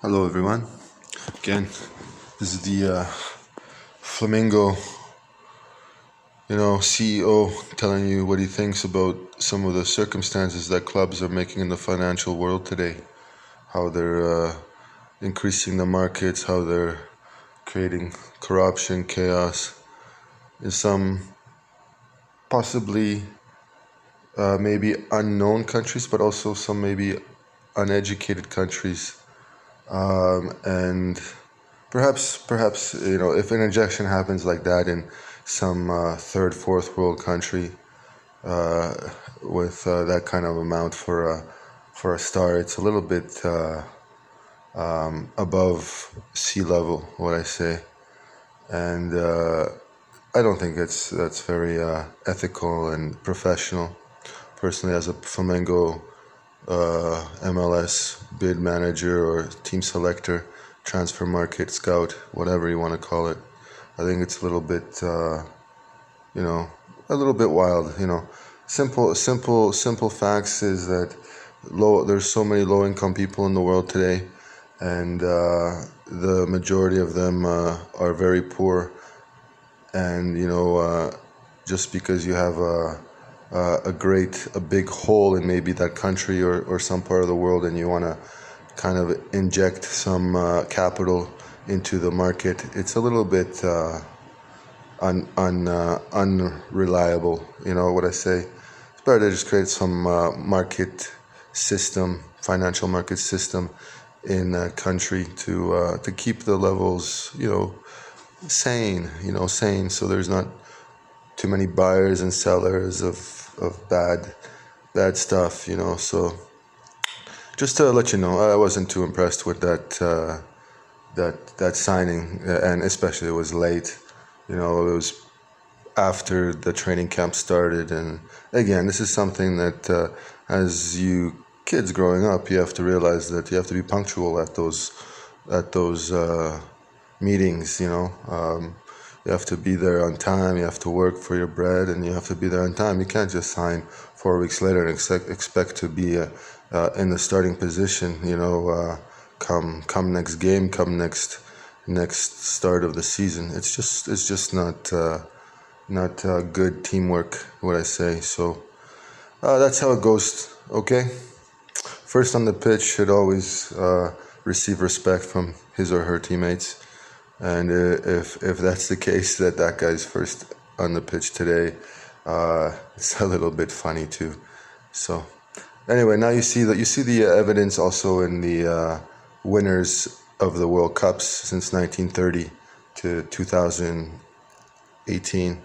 Hello, everyone. Again, this is the uh, Flamingo, you know, CEO telling you what he thinks about some of the circumstances that clubs are making in the financial world today. How they're uh, increasing the markets, how they're creating corruption, chaos in some possibly uh, maybe unknown countries, but also some maybe uneducated countries um, and perhaps perhaps you know if an injection happens like that in some uh, third fourth world country uh, with uh, that kind of amount for a for a star it's a little bit uh, um, above sea level what I say. And uh, I don't think it's that's very uh, ethical and professional. Personally as a Flamingo uh, MLS bid manager or team selector, transfer market scout, whatever you want to call it. I think it's a little bit, uh, you know, a little bit wild. You know, simple, simple, simple facts is that low. There's so many low-income people in the world today, and uh, the majority of them uh, are very poor. And you know, uh, just because you have a uh, a great, a big hole in maybe that country or, or some part of the world, and you want to kind of inject some uh, capital into the market, it's a little bit uh, un, un, uh, unreliable. You know what I say? It's better to just create some uh, market system, financial market system in a country to uh, to keep the levels, you know, sane. You know, sane. So there's not too many buyers and sellers of of bad bad stuff, you know. So just to let you know, I wasn't too impressed with that uh, that that signing, uh, and especially it was late. You know, it was after the training camp started, and again, this is something that uh, as you kids growing up, you have to realize that you have to be punctual at those at those uh, meetings. You know. Um, you have to be there on time. You have to work for your bread, and you have to be there on time. You can't just sign four weeks later and expect, expect to be uh, uh, in the starting position. You know, uh, come come next game, come next next start of the season. It's just it's just not uh, not uh, good teamwork. What I say. So that's how it goes. Okay. First on the pitch should always receive respect from his or her teammates and uh, if if that's the case, that that guy's first on the pitch today, uh, it's a little bit funny too. So anyway, now you see that you see the evidence also in the uh, winners of the World Cups since 1930 to 2018.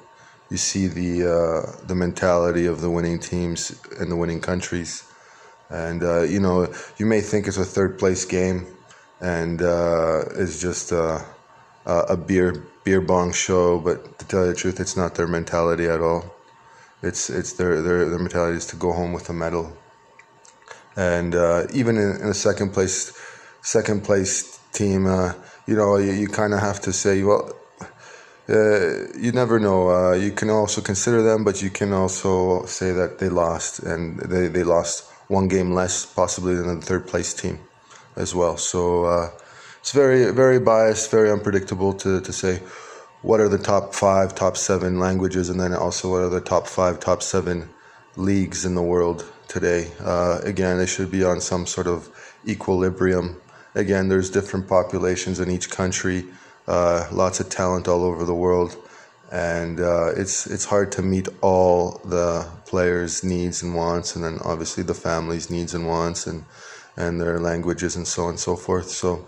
You see the uh, the mentality of the winning teams and the winning countries, and uh, you know you may think it's a third place game, and uh, it's just uh, a beer beer bong show, but to tell you the truth, it's not their mentality at all. It's it's their their their mentality is to go home with a medal. And uh, even in, in, a second place second place team, uh, you know, you, you kind of have to say, well, uh, you never know. Uh, you can also consider them, but you can also say that they lost and they, they lost one game less possibly than the third place team as well. So uh, it's very very biased, very unpredictable to, to say what are the top five, top seven languages, and then also what are the top five, top seven leagues in the world today. Uh, again, they should be on some sort of equilibrium. Again, there's different populations in each country, uh, lots of talent all over the world, and uh, it's it's hard to meet all the players' needs and wants, and then obviously the families' needs and wants, and and their languages and so on and so forth. So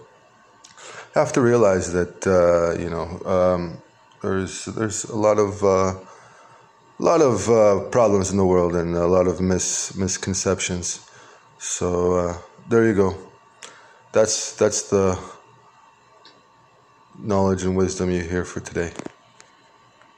have to realize that uh, you know um, there's there's a lot of uh, a lot of uh, problems in the world and a lot of mis misconceptions. So uh, there you go. That's that's the knowledge and wisdom you hear for today.